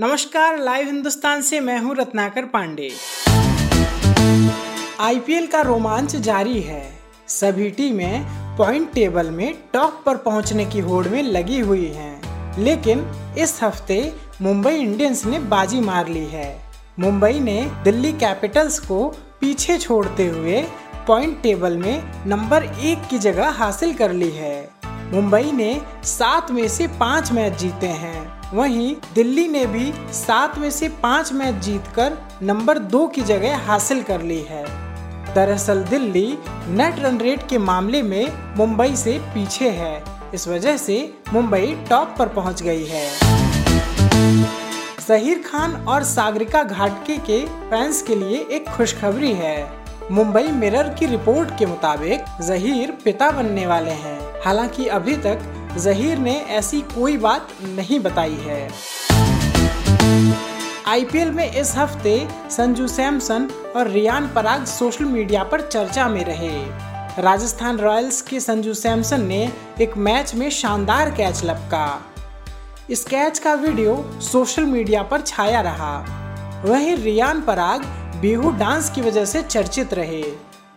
नमस्कार, लाइव हिंदुस्तान से मैं हूँ रत्नाकर पांडे। आईपीएल का रोमांच जारी है। सभी टीमें पॉइंट टेबल में टॉप पर पहुँचने की होड़ में लगी हुई हैं। लेकिन इस हफ़्ते मुंबई इंडियंस ने बाजी मार ली है। मुंबई ने दिल्ली कैपिटल्स को पीछे छोड़ते हुए पॉइंट टेबल में नंबर एक की जगह हासिल कर ली है। मुंबई ने सात में से पाँच मैच जीते हैं। वहीं दिल्ली ने भी सात में से पाँच मैच जीतकर नंबर दो की जगह हासिल कर ली है। दरअसल दिल्ली नेट रन रेट के मामले में मुंबई से पीछे है। इस वजह से मुंबई टॉप पर पहुँच गई है। जहीर खान और सागरिका घाटके के फैंस के लिए एक खुशखबरी है। मुंबई मिरर की रिपोर्ट के मुताबिक जहीर पिता बनने वाले हैं। हालाँकि अभी तक जहीर ने ऐसी कोई बात नहीं बताई है। आईपीएल में इस हफ़्ते संजू सैमसन और रियान पराग सोशल मीडिया पर चर्चा में रहे। राजस्थान रॉयल्स के संजू सैमसन ने एक मैच में शानदार कैच लपका। इस कैच का वीडियो सोशल मीडिया पर छाया रहा। वहीं रियान पराग बिहू डांस की वजह से चर्चित रहे।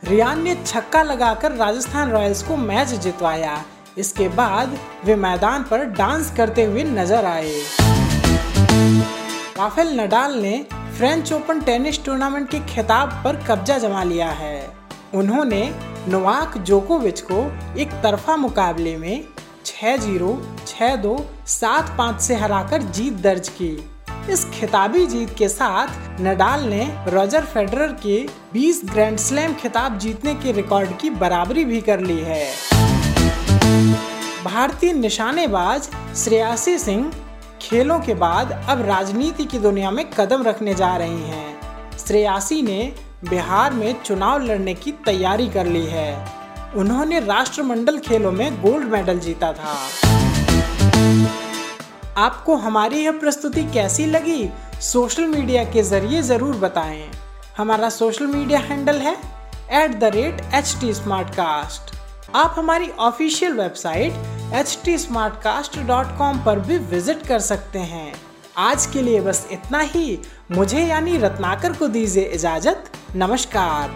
रियान ने छक्का लगाकर राजस्थान रॉयल्स को मैच जितवाया। इसके बाद वे मैदान पर डांस करते हुए नज़र आए। राफेल नडाल ने फ्रेंच ओपन टेनिस टूर्नामेंट के खिताब पर कब्जा जमा लिया है। उन्होंने नोवाक जोकोविच को एक तरफा मुकाबले में 6-0, 6-2, 7-5 से हराकर जीत दर्ज की। इस खिताबी जीत के साथ नडाल ने रॉजर फेडरर के 20 ग्रैंड स्लैम खिताब जीतने के रिकॉर्ड की बराबरी भी कर ली है। भारतीय निशानेबाज श्रेयासी सिंह खेलों के बाद अब राजनीति की दुनिया में कदम रखने जा रही हैं। श्रेयासी ने बिहार में चुनाव लड़ने की तैयारी कर ली है उन्होंने राष्ट्रमंडल खेलों में गोल्ड मेडल जीता था आपको हमारी यह प्रस्तुति कैसी लगी सोशल मीडिया के ज़रिए ज़रूर बताएँ। हमारा सोशल मीडिया हैंडल है at the rate H T आप हमारी ऑफिशियल वेबसाइट एच टी पर भी विज़िट कर सकते हैं। आज के लिए बस इतना ही। मुझे यानी रत्नाकर को दीजिए इजाज़त। नमस्कार।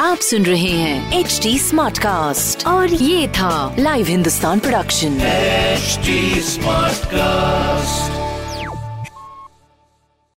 आप सुन रहे हैं एच डी स्मार्ट कास्ट और ये था live Hindustan production smart Smartcast.